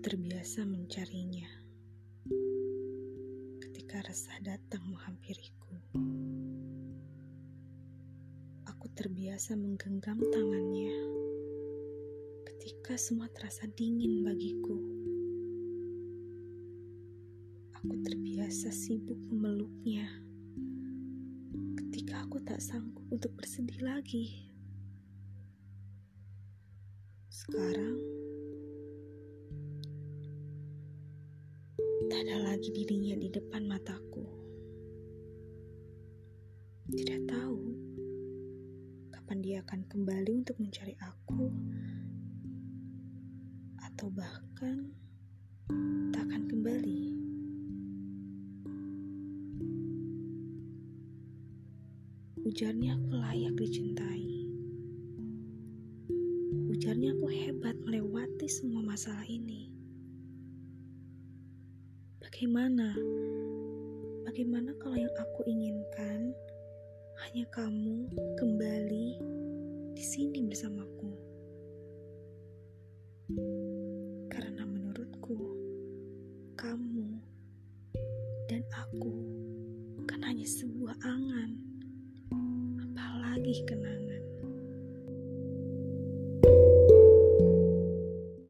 terbiasa mencarinya. Ketika resah datang menghampiriku, aku terbiasa menggenggam tangannya. Ketika semua terasa dingin bagiku, aku terbiasa sibuk memeluknya. Ketika aku tak sanggup untuk bersedih lagi, sekarang Ada lagi dirinya di depan mataku. Tidak tahu kapan dia akan kembali untuk mencari aku, atau bahkan tak akan kembali. Ujarnya aku layak dicintai. Ujarnya aku hebat melewati semua masalah ini. Bagaimana? Bagaimana kalau yang aku inginkan hanya kamu kembali di sini bersamaku? Karena menurutku, kamu dan aku kan hanya sebuah angan, apalagi kenangan.